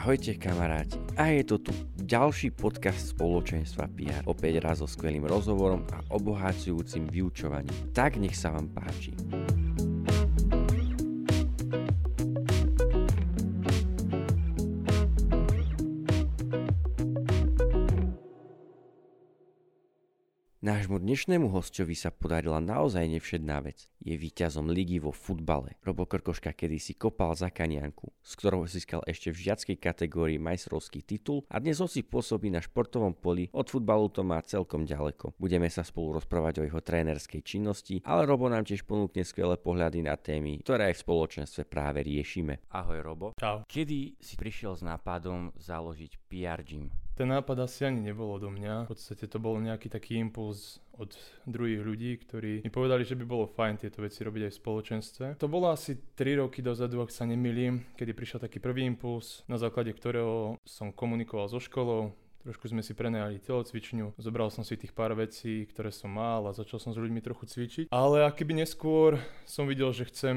Ahojte kamaráti. A je to tu ďalší podcast spoločenstva PR. Opäť raz so skvelým rozhovorom a obohacujúcim vyučovaním. Tak nech sa vám páči. Dnešnému hostovi sa podarila naozaj nevšedná vec. Je víťazom ligy vo futbale. Robo Krkoška kedysi kopal za kanianku, z ktorého získal ešte v žiackej kategórii majstrovský titul a dnes hoci pôsobí na športovom poli, od futbalu to má celkom ďaleko. Budeme sa spolu rozprávať o jeho trénerskej činnosti, ale Robo nám tiež ponúkne skvelé pohľady na témy, ktoré aj v spoločenstve práve riešime. Ahoj Robo. Čau. Kedy si prišiel s nápadom založiť PR Gym? Ten nápad asi ani nebolo do mňa. V podstate to bol nejaký taký impuls od druhých ľudí, ktorí mi povedali, že by bolo fajn tieto veci robiť aj v spoločenstve. To bolo asi 3 roky dozadu, ak sa nemýlim, kedy prišiel taký prvý impuls, na základe ktorého som komunikoval so školou, Trošku sme si prenajali telocvičňu, zobral som si tých pár vecí, ktoré som mal a začal som s ľuďmi trochu cvičiť. Ale keby neskôr som videl, že chcem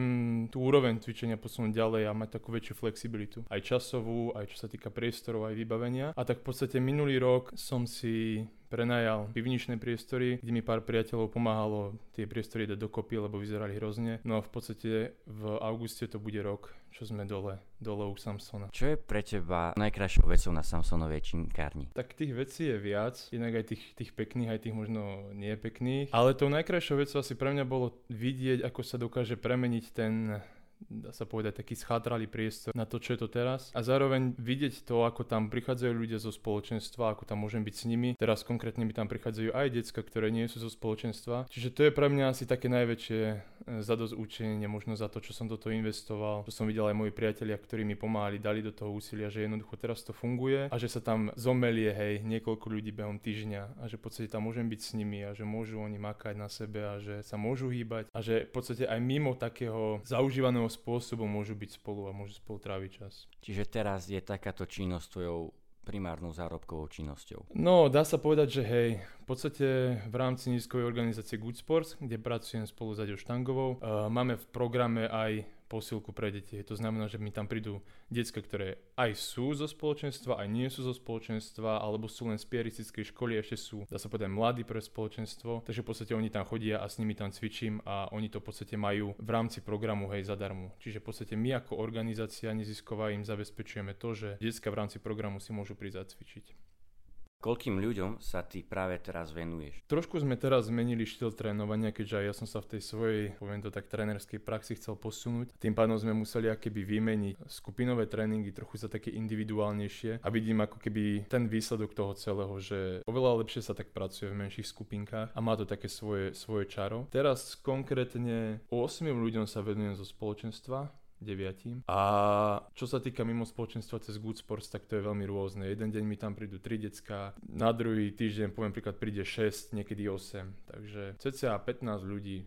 tú úroveň cvičenia posunúť ďalej a mať takú väčšiu flexibilitu. Aj časovú, aj čo sa týka priestorov, aj vybavenia. A tak v podstate minulý rok som si prenajal pivničné priestory, kde mi pár priateľov pomáhalo tie priestory dať dokopy, lebo vyzerali hrozne. No a v podstate v auguste to bude rok, čo sme dole, dole u Samsona. Čo je pre teba najkrajšou vecou na Samsonovej činkárni? Tak tých vecí je viac, inak aj tých, tých pekných, aj tých možno nepekných. Ale tou najkrajšou vecou asi pre mňa bolo vidieť, ako sa dokáže premeniť ten dá sa povedať, taký schátralý priestor na to, čo je to teraz. A zároveň vidieť to, ako tam prichádzajú ľudia zo spoločenstva, ako tam môžem byť s nimi. Teraz konkrétne mi tam prichádzajú aj decka, ktoré nie sú zo spoločenstva. Čiže to je pre mňa asi také najväčšie e, zadosť učenie, možno za to, čo som do toho investoval. Čo som videl aj moji priatelia, ktorí mi pomáhali, dali do toho úsilia, že jednoducho teraz to funguje a že sa tam zomelie, hej, niekoľko ľudí behom týždňa a že v podstate tam môžem byť s nimi a že môžu oni makať na sebe a že sa môžu hýbať a že v podstate aj mimo takého zaužívaného spôsobom môžu byť spolu a môžu spolu tráviť čas. Čiže teraz je takáto činnosť tvojou primárnou zárobkovou činnosťou? No, dá sa povedať, že hej, v podstate v rámci nízkovej organizácie Good Sports, kde pracujem spolu s Aďou Štangovou, uh, máme v programe aj posilku pre deti. To znamená, že mi tam prídu decka, ktoré aj sú zo spoločenstva, aj nie sú zo spoločenstva, alebo sú len z piaristickej školy, ešte sú, dá sa povedať, mladí pre spoločenstvo. Takže v podstate oni tam chodia a s nimi tam cvičím a oni to v podstate majú v rámci programu hej zadarmo. Čiže v podstate my ako organizácia nezisková im zabezpečujeme to, že decka v rámci programu si môžu prísť zacvičiť. Koľkým ľuďom sa ty práve teraz venuješ? Trošku sme teraz zmenili štýl trénovania, keďže aj ja som sa v tej svojej, poviem to tak, trénerskej praxi chcel posunúť. Tým pádom sme museli akéby vymeniť skupinové tréningy, trochu sa také individuálnejšie a vidím ako keby ten výsledok toho celého, že oveľa lepšie sa tak pracuje v menších skupinkách a má to také svoje, svoje čaro. Teraz konkrétne 8 ľuďom sa venujem zo spoločenstva, deviatím. A čo sa týka mimo spoločenstva cez Good Sports, tak to je veľmi rôzne. Jeden deň mi tam prídu 3 decka, na druhý týždeň poviem príklad príde 6, niekedy 8. Takže cca 15 ľudí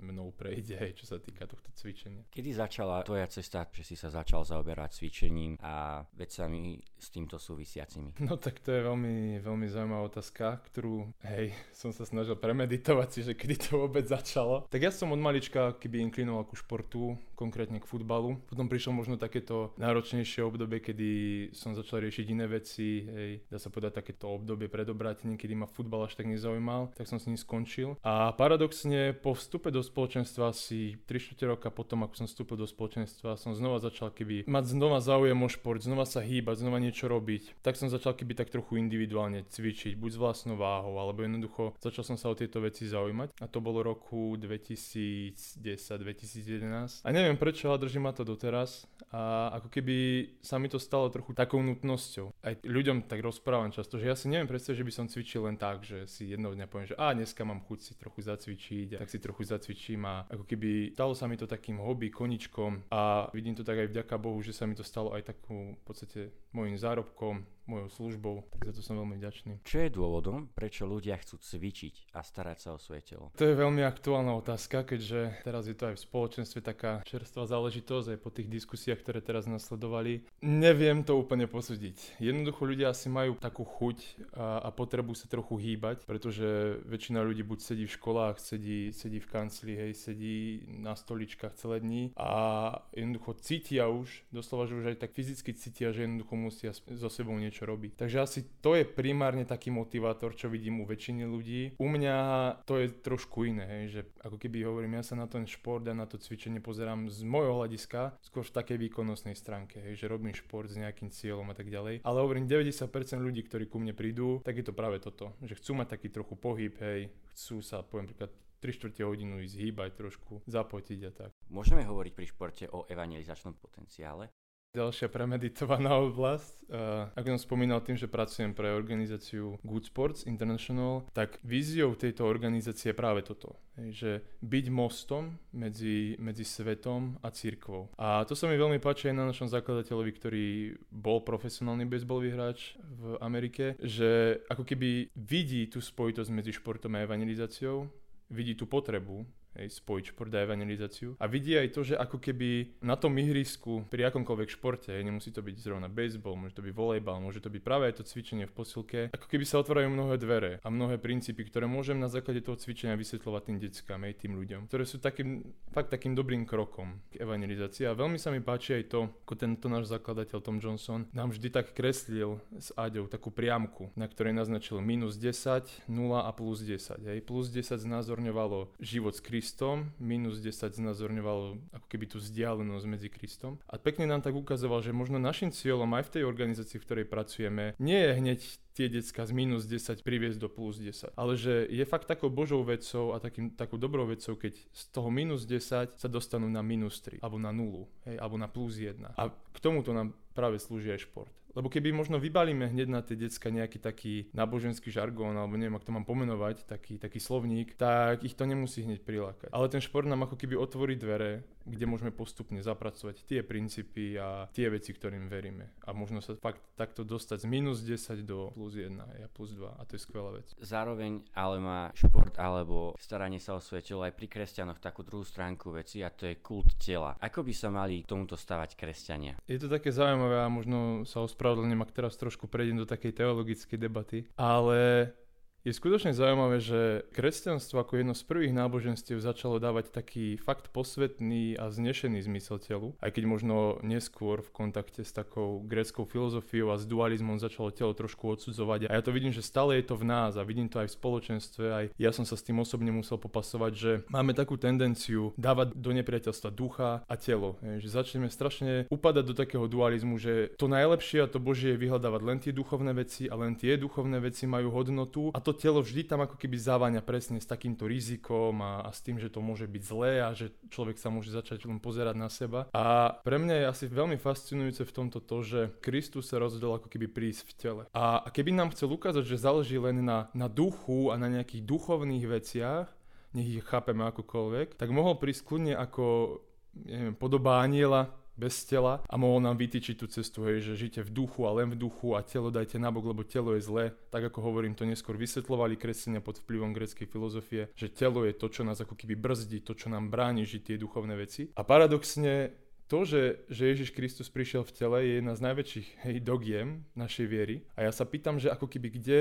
mnou prejde, čo sa týka tohto cvičenia. Kedy začala tvoja cesta, že si sa začal zaoberať cvičením a vecami s týmto súvisiacimi? No tak to je veľmi, veľmi zaujímavá otázka, ktorú, hej, som sa snažil premeditovať si, že kedy to vôbec začalo. Tak ja som od malička keby inklinoval ku športu, konkrétne k futbalu. Potom prišlo možno takéto náročnejšie obdobie, kedy som začal riešiť iné veci, hej, dá sa povedať takéto obdobie pred obrátením, kedy ma futbal až tak nezaujímal, tak som s ním skončil. A paradoxne po vstupe do spoločenstva asi 3 roka potom, ako som vstúpil do spoločenstva, som znova začal keby mať znova záujem o šport, znova sa hýbať, znova niečo robiť. Tak som začal keby tak trochu individuálne cvičiť, buď s vlastnou váhou, alebo jednoducho začal som sa o tieto veci zaujímať. A to bolo roku 2010-2011. A neviem prečo, ale drží ma to doteraz. A ako keby sa mi to stalo trochu takou nutnosťou. Aj ľuďom tak rozprávam často, že ja si neviem predstaviť, že by som cvičil len tak, že si jedného dňa poviem, že a dneska mám chuť si trochu zacvičiť, tak si trochu zacvičiť cvičím a ako keby stalo sa mi to takým hobby, koničkom a vidím to tak aj vďaka Bohu, že sa mi to stalo aj takú v podstate môjim zárobkom, mojou službou, tak za to som veľmi vďačný. Čo je dôvodom, prečo ľudia chcú cvičiť a starať sa o svoje telo? To je veľmi aktuálna otázka, keďže teraz je to aj v spoločenstve taká čerstvá záležitosť aj po tých diskusiách, ktoré teraz nasledovali. Neviem to úplne posúdiť. Jednoducho ľudia asi majú takú chuť a, a potrebu sa trochu hýbať, pretože väčšina ľudí buď sedí v školách, sedí, sedí v kancli, hej, sedí na stoličkách celé dní a jednoducho cítia už, doslova, že už aj tak fyzicky cítia, že jednoducho musia so sebou niečo robiť. Takže asi to je primárne taký motivátor, čo vidím u väčšiny ľudí. U mňa to je trošku iné, hej, že ako keby hovorím, ja sa na ten šport a na to cvičenie pozerám z môjho hľadiska skôr v takej výkonnostnej stránke, hej, že robím šport s nejakým cieľom a tak ďalej. Ale hovorím, 90% ľudí, ktorí ku mne prídu, tak je to práve toto, že chcú mať taký trochu pohyb, hej, chcú sa, poviem príklad, 3 čtvrte hodinu ísť hýbať trošku, zapotiť a tak. Môžeme hovoriť pri športe o evangelizačnom potenciále? Ďalšia premeditovaná oblasť. Uh, ako som spomínal tým, že pracujem pre organizáciu Good Sports International, tak víziou tejto organizácie je práve toto. Že byť mostom medzi, medzi svetom a církvou. A to sa mi veľmi páči aj na našom zakladateľovi, ktorý bol profesionálny baseballový hráč v Amerike, že ako keby vidí tú spojitosť medzi športom a evangelizáciou, vidí tú potrebu hej, spojiť šport a evangelizáciu. A vidí aj to, že ako keby na tom ihrisku, pri akomkoľvek športe, hej, nemusí to byť zrovna baseball, môže to byť volejbal, môže to byť práve aj to cvičenie v posilke, ako keby sa otvárajú mnohé dvere a mnohé princípy, ktoré môžem na základe toho cvičenia vysvetľovať tým deckám, aj tým ľuďom, ktoré sú takým, fakt takým dobrým krokom k evangelizácii. A veľmi sa mi páči aj to, ako tento náš zakladateľ Tom Johnson nám vždy tak kreslil s Aďou takú priamku, na ktorej naznačil minus 10, 0 a plus 10. Hej. Plus 10 znázorňovalo život s Kristom, minus 10 znázorňovalo ako keby tú vzdialenosť medzi Kristom. A pekne nám tak ukazoval, že možno našim cieľom aj v tej organizácii, v ktorej pracujeme, nie je hneď tie decka z minus 10 priviesť do plus 10. Ale že je fakt takou božou vecou a takým, takou dobrou vecou, keď z toho minus 10 sa dostanú na minus 3, alebo na 0, hej, alebo na plus 1. A k tomuto nám práve slúži aj šport. Lebo keby možno vybalíme hneď na tie decka nejaký taký náboženský žargón, alebo neviem, ako to mám pomenovať, taký, taký slovník, tak ich to nemusí hneď prilákať. Ale ten šport nám ako keby otvorí dvere, kde môžeme postupne zapracovať tie princípy a tie veci, ktorým veríme. A možno sa fakt takto dostať z minus 10 do plus 1 a plus 2 a to je skvelá vec. Zároveň ale má šport alebo staranie sa o svoje telo aj pri kresťanoch takú druhú stránku veci a to je kult tela. Ako by sa mali k tomuto stavať kresťania? Je to také zaujímavé a možno sa ospravedlňujem ak teraz trošku prejdem do takej teologickej debaty, ale je skutočne zaujímavé, že kresťanstvo ako jedno z prvých náboženstiev začalo dávať taký fakt posvetný a znešený zmysel telu, aj keď možno neskôr v kontakte s takou gréckou filozofiou a s dualizmom začalo telo trošku odsudzovať. A ja to vidím, že stále je to v nás a vidím to aj v spoločenstve. Aj ja som sa s tým osobne musel popasovať, že máme takú tendenciu dávať do nepriateľstva ducha a telo. Že začneme strašne upadať do takého dualizmu, že to najlepšie a to Božie je vyhľadávať len tie duchovné veci a len tie duchovné veci majú hodnotu a to to telo vždy tam ako keby zaváňa presne s takýmto rizikom a, a s tým, že to môže byť zlé a že človek sa môže začať len pozerať na seba. A pre mňa je asi veľmi fascinujúce v tomto to, že Kristus sa rozhodol ako keby prísť v tele. A, a keby nám chcel ukázať, že záleží len na, na duchu a na nejakých duchovných veciach, nech ich chápeme akokoľvek, tak mohol prísť kľudne ako neviem, podoba aniela bez tela a mohol nám vytýčiť tú cestu, hej, že žite v duchu a len v duchu a telo dajte nabok, lebo telo je zlé. Tak ako hovorím, to neskôr vysvetlovali kresťania pod vplyvom greckej filozofie, že telo je to, čo nás ako keby brzdí, to, čo nám bráni žiť tie duchovné veci. A paradoxne to, že, že Ježiš Kristus prišiel v tele, je jedna z najväčších hej, dogiem našej viery. A ja sa pýtam, že ako keby kde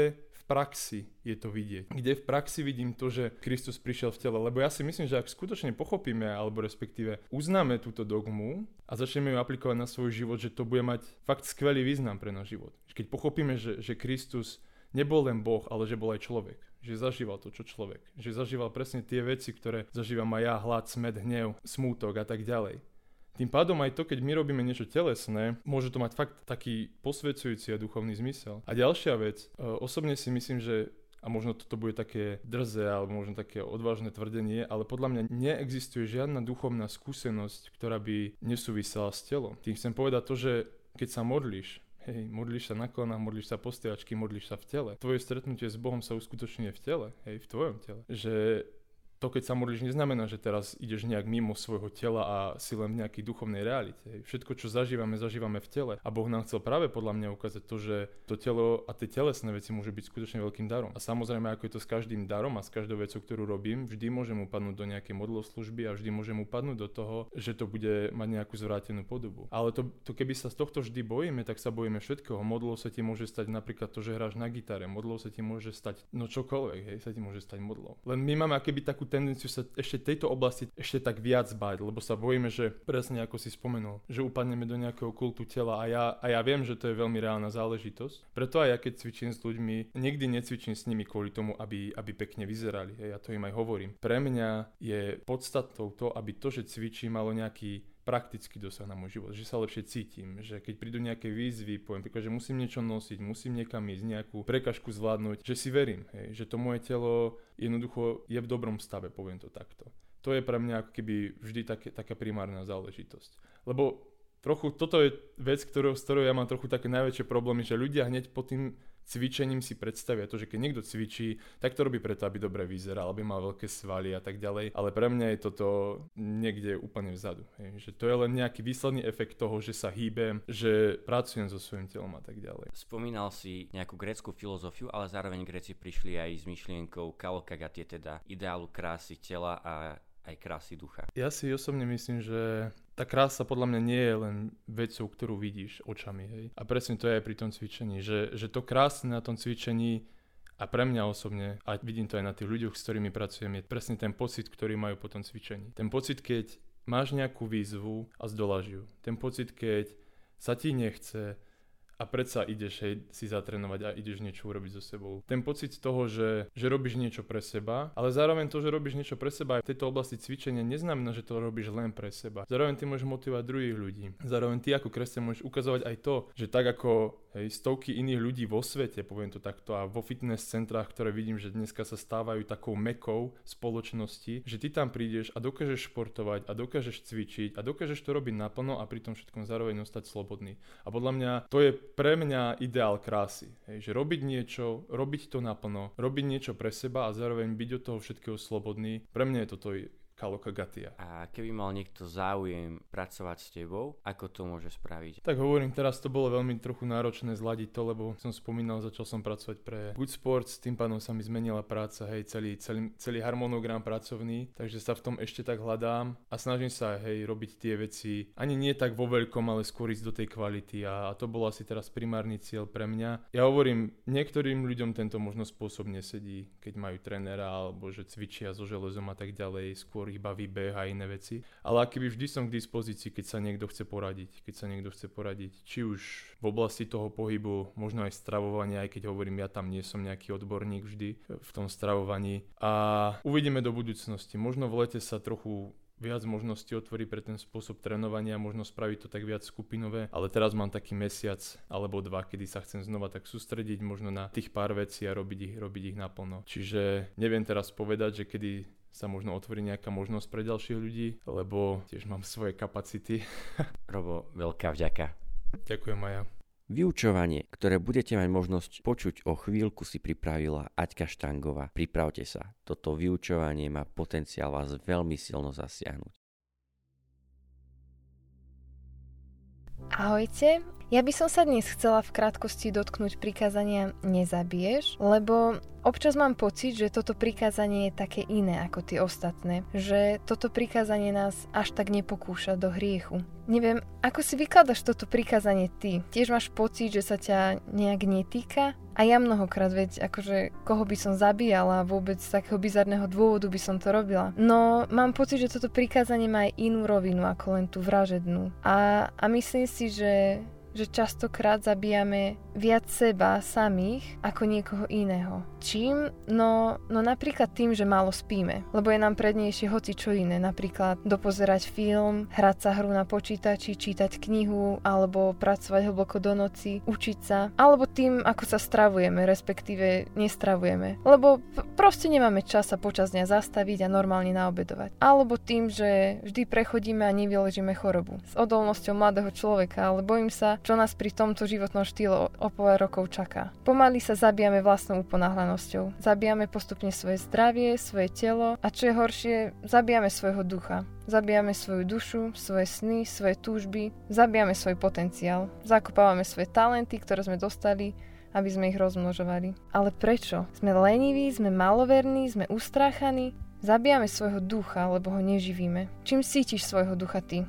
praxi je to vidieť. Kde v praxi vidím to, že Kristus prišiel v tele. Lebo ja si myslím, že ak skutočne pochopíme, alebo respektíve uznáme túto dogmu a začneme ju aplikovať na svoj život, že to bude mať fakt skvelý význam pre náš život. Keď pochopíme, že, že Kristus nebol len Boh, ale že bol aj človek. Že zažíval to, čo človek. Že zažíval presne tie veci, ktoré zažívam aj ja, hlad, smed, hnev, smútok a tak ďalej. Tým pádom aj to, keď my robíme niečo telesné, môže to mať fakt taký posvedzujúci a duchovný zmysel. A ďalšia vec, e, osobne si myslím, že a možno toto bude také drze alebo možno také odvážne tvrdenie, ale podľa mňa neexistuje žiadna duchovná skúsenosť, ktorá by nesúvisela s telom. Tým chcem povedať to, že keď sa modlíš, hej, modlíš sa na kolenách, modlíš sa postiačky, modlíš sa v tele. Tvoje stretnutie s Bohom sa uskutočňuje v tele, hej, v tvojom tele. Že to, keď sa modlíš, neznamená, že teraz ideš nejak mimo svojho tela a si len v nejakej duchovnej realite. Všetko, čo zažívame, zažívame v tele. A Boh nám chcel práve podľa mňa ukázať to, že to telo a tie telesné veci môže byť skutočne veľkým darom. A samozrejme, ako je to s každým darom a s každou vecou, ktorú robím, vždy môžem upadnúť do nejakej modloslužby a vždy môžem upadnúť do toho, že to bude mať nejakú zvrátenú podobu. Ale to, to keby sa z tohto vždy bojíme, tak sa bojíme všetkého. Modlou sa ti môže stať napríklad to, že hráš na gitare, modlou sa ti môže stať no čokoľvek, hej, sa ti môže stať modlou. Len my máme akéby takú tendenciu sa ešte tejto oblasti ešte tak viac bať, lebo sa bojíme, že presne ako si spomenul, že upadneme do nejakého kultu tela a ja, a ja viem, že to je veľmi reálna záležitosť. Preto aj ja keď cvičím s ľuďmi, nikdy necvičím s nimi kvôli tomu, aby, aby pekne vyzerali. Ja to im aj hovorím. Pre mňa je podstatou to, aby to, že cvičím, malo nejaký praktický dosah na môj život, že sa lepšie cítim, že keď prídu nejaké výzvy, poviem príklad, že musím niečo nosiť, musím niekam ísť, nejakú prekažku zvládnuť, že si verím, hej, že to moje telo jednoducho je v dobrom stave, poviem to takto. To je pre mňa ako keby vždy také, taká primárna záležitosť. Lebo trochu toto je vec, ktorou, s ktorou ja mám trochu také najväčšie problémy, že ľudia hneď po tým cvičením si predstavia to, že keď niekto cvičí, tak to robí preto, aby dobre vyzeral, aby mal veľké svaly a tak ďalej. Ale pre mňa je toto niekde úplne vzadu. Hej. Že to je len nejaký výsledný efekt toho, že sa hýbem, že pracujem so svojím telom a tak ďalej. Spomínal si nejakú grécku filozofiu, ale zároveň Gréci prišli aj s myšlienkou kalokagatie, teda ideálu krásy tela a aj krásy ducha. Ja si osobne myslím, že tá krása podľa mňa nie je len vecou, ktorú vidíš očami. Hej? A presne to je aj pri tom cvičení, že, že to krásne na tom cvičení a pre mňa osobne, a vidím to aj na tých ľuďoch, s ktorými pracujem, je presne ten pocit, ktorý majú po tom cvičení. Ten pocit, keď máš nejakú výzvu a zdoláš. Ten pocit, keď sa ti nechce, a predsa ideš hej, si zatrénovať a ideš niečo urobiť so sebou. Ten pocit toho, že, že robíš niečo pre seba, ale zároveň to, že robíš niečo pre seba aj v tejto oblasti cvičenia neznamená, že to robíš len pre seba. Zároveň ty môžeš motivovať druhých ľudí. Zároveň ty ako kresťan môžeš ukazovať aj to, že tak ako hej, stovky iných ľudí vo svete, poviem to takto, a vo fitness centrách, ktoré vidím, že dneska sa stávajú takou mekou spoločnosti, že ty tam prídeš a dokážeš športovať a dokážeš cvičiť a dokážeš to robiť naplno a pritom všetkom zároveň ostať slobodný. A podľa mňa to je pre mňa ideál krásy. Hej, že robiť niečo, robiť to naplno, robiť niečo pre seba a zároveň byť od toho všetkého slobodný. Pre mňa je toto Kalokagatia. A keby mal niekto záujem pracovať s tebou, ako to môže spraviť? Tak hovorím, teraz to bolo veľmi trochu náročné zladiť to, lebo som spomínal, začal som pracovať pre Good Sports, tým pádom sa mi zmenila práca, hej, celý, celý, celý harmonogram pracovný, takže sa v tom ešte tak hľadám a snažím sa, hej, robiť tie veci ani nie tak vo veľkom, ale skôr ísť do tej kvality a, a to bol asi teraz primárny cieľ pre mňa. Ja hovorím, niektorým ľuďom tento možno spôsob nesedí, keď majú trénera alebo že cvičia so železom a tak ďalej, skôr ich baví beh a iné veci. Ale keby vždy som k dispozícii, keď sa niekto chce poradiť. Keď sa niekto chce poradiť, či už v oblasti toho pohybu, možno aj stravovania, aj keď hovorím, ja tam nie som nejaký odborník vždy v tom stravovaní. A uvidíme do budúcnosti. Možno v lete sa trochu viac možností otvorí pre ten spôsob trénovania, možno spraviť to tak viac skupinové, ale teraz mám taký mesiac alebo dva, kedy sa chcem znova tak sústrediť možno na tých pár vecí a robiť ich, robiť ich naplno. Čiže neviem teraz povedať, že kedy sa možno otvorí nejaká možnosť pre ďalších ľudí, lebo tiež mám svoje kapacity. Robo, veľká vďaka. Ďakujem Maja. Vyučovanie, ktoré budete mať možnosť počuť o chvíľku si pripravila Aťka Štangová. Pripravte sa, toto vyučovanie má potenciál vás veľmi silno zasiahnuť. Ahojte, ja by som sa dnes chcela v krátkosti dotknúť prikázania nezabiješ, lebo Občas mám pocit, že toto prikázanie je také iné ako tie ostatné, že toto prikázanie nás až tak nepokúša do hriechu. Neviem, ako si vykladaš toto prikázanie ty? Tiež máš pocit, že sa ťa nejak netýka? A ja mnohokrát, veď akože koho by som zabíjala, vôbec z takého bizarného dôvodu by som to robila. No mám pocit, že toto prikázanie má aj inú rovinu ako len tú vražednú. A, a myslím si, že že častokrát zabíjame viac seba samých ako niekoho iného. Čím? No, no napríklad tým, že málo spíme, lebo je nám prednejšie hoci čo iné, napríklad dopozerať film, hrať sa hru na počítači, čítať knihu, alebo pracovať hlboko do noci, učiť sa, alebo tým, ako sa stravujeme, respektíve nestravujeme, lebo proste nemáme čas sa počas dňa zastaviť a normálne naobedovať. Alebo tým, že vždy prechodíme a nevyležíme chorobu. S odolnosťou mladého človeka, ale bojím sa, čo nás pri tomto životnom štýle o pár rokov čaká. Pomaly sa zabijame vlastnou uponáhlanosťou. Zabijame postupne svoje zdravie, svoje telo a čo je horšie, zabijame svojho ducha. Zabijame svoju dušu, svoje sny, svoje túžby, zabijame svoj potenciál. Zakopávame svoje talenty, ktoré sme dostali aby sme ich rozmnožovali. Ale prečo? Sme leniví, sme maloverní, sme ustráchaní, zabijame svojho ducha, lebo ho neživíme. Čím cítiš svojho ducha ty?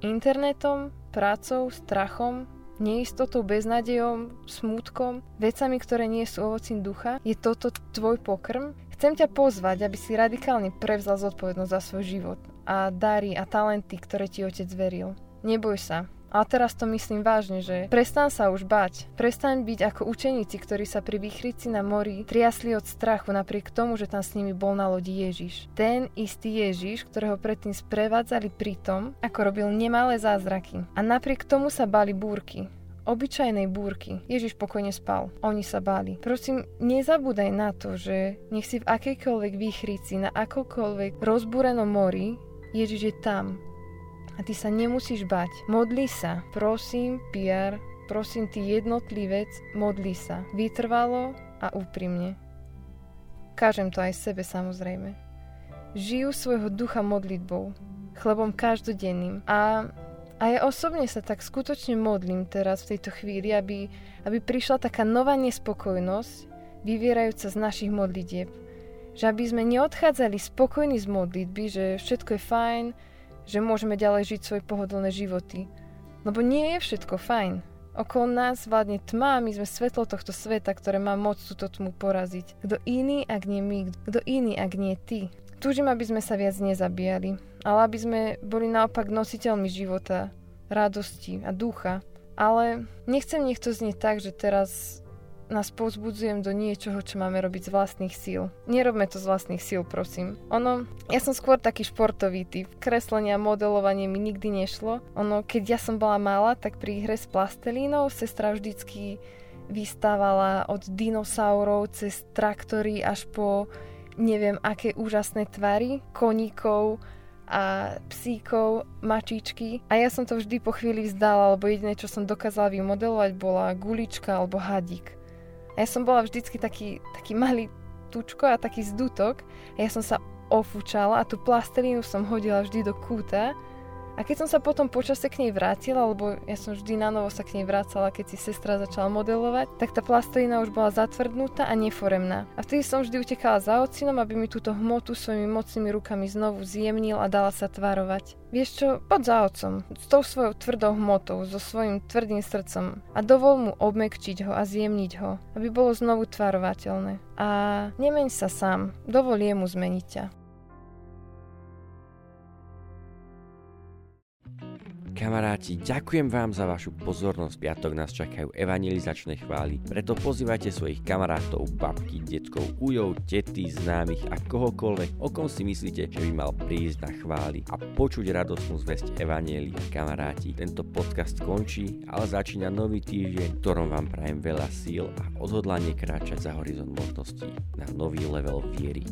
Internetom, prácou, strachom, neistotou, beznádejom, smútkom, vecami, ktoré nie sú ovocím ducha? Je toto tvoj pokrm? Chcem ťa pozvať, aby si radikálne prevzal zodpovednosť za svoj život a dary a talenty, ktoré ti otec veril. Neboj sa, a teraz to myslím vážne, že prestan sa už bať. Prestaň byť ako učeníci, ktorí sa pri výchrici na mori triasli od strachu napriek tomu, že tam s nimi bol na lodi Ježiš. Ten istý Ježiš, ktorého predtým sprevádzali pri tom, ako robil nemalé zázraky. A napriek tomu sa bali búrky obyčajnej búrky. Ježiš pokojne spal. Oni sa báli. Prosím, nezabúdaj na to, že nech si v akejkoľvek výchrici, na akokoľvek rozbúrenom mori, Ježiš je tam a ty sa nemusíš bať. Modli sa. Prosím, PR, prosím ty jednotlivec, modli sa. Vytrvalo a úprimne. Kážem to aj sebe samozrejme. Žijú svojho ducha modlitbou, chlebom každodenným a a ja osobne sa tak skutočne modlím teraz v tejto chvíli, aby, aby prišla taká nová nespokojnosť, vyvierajúca z našich modlitieb. Že aby sme neodchádzali spokojní z modlitby, že všetko je fajn, že môžeme ďalej žiť svoje pohodlné životy. Lebo nie je všetko fajn. Okolo nás vládne tma my sme svetlo tohto sveta, ktoré má moc túto tmu poraziť. Kto iný, ak nie my, kto iný, ak nie ty. Túžim, aby sme sa viac nezabíjali, ale aby sme boli naopak nositeľmi života, radosti a ducha. Ale nechcem nech to znieť tak, že teraz nás pozbudzujem do niečoho, čo máme robiť z vlastných síl. Nerobme to z vlastných síl, prosím. Ono, ja som skôr taký športový typ. Kreslenie a modelovanie mi nikdy nešlo. Ono, keď ja som bola malá, tak pri hre s plastelínou sestra vždycky vystávala od dinosaurov cez traktory až po neviem aké úžasné tvary, koníkov, a psíkov, mačičky. A ja som to vždy po chvíli vzdala, lebo jediné, čo som dokázala vymodelovať, bola gulička alebo hadík. A ja som bola vždycky taký, taký malý tučko a taký zdutok. A ja som sa ofúčala a tú plastelínu som hodila vždy do kúta a keď som sa potom počase k nej vrátila, lebo ja som vždy na novo sa k nej vracala, keď si sestra začala modelovať, tak tá plastelina už bola zatvrdnutá a neforemná. A vtedy som vždy utekala za ocinom, aby mi túto hmotu svojimi mocnými rukami znovu zjemnil a dala sa tvarovať. Vieš čo, poď za otcom, s tou svojou tvrdou hmotou, so svojím tvrdým srdcom a dovol mu obmekčiť ho a zjemniť ho, aby bolo znovu tvarovateľné. A nemeň sa sám, dovol jemu zmeniť ťa. Kamaráti, ďakujem vám za vašu pozornosť. Piatok nás čakajú evangelizačné chvály, preto pozývajte svojich kamarátov, babky, detkov, ujov, tety, známych a kohokoľvek, o kom si myslíte, že by mal prísť na chvály a počuť radosnú zväzť evanielia. Kamaráti, tento podcast končí, ale začína nový týždeň, v ktorom vám prajem veľa síl a odhodlanie kráčať za horizont možností na nový level viery.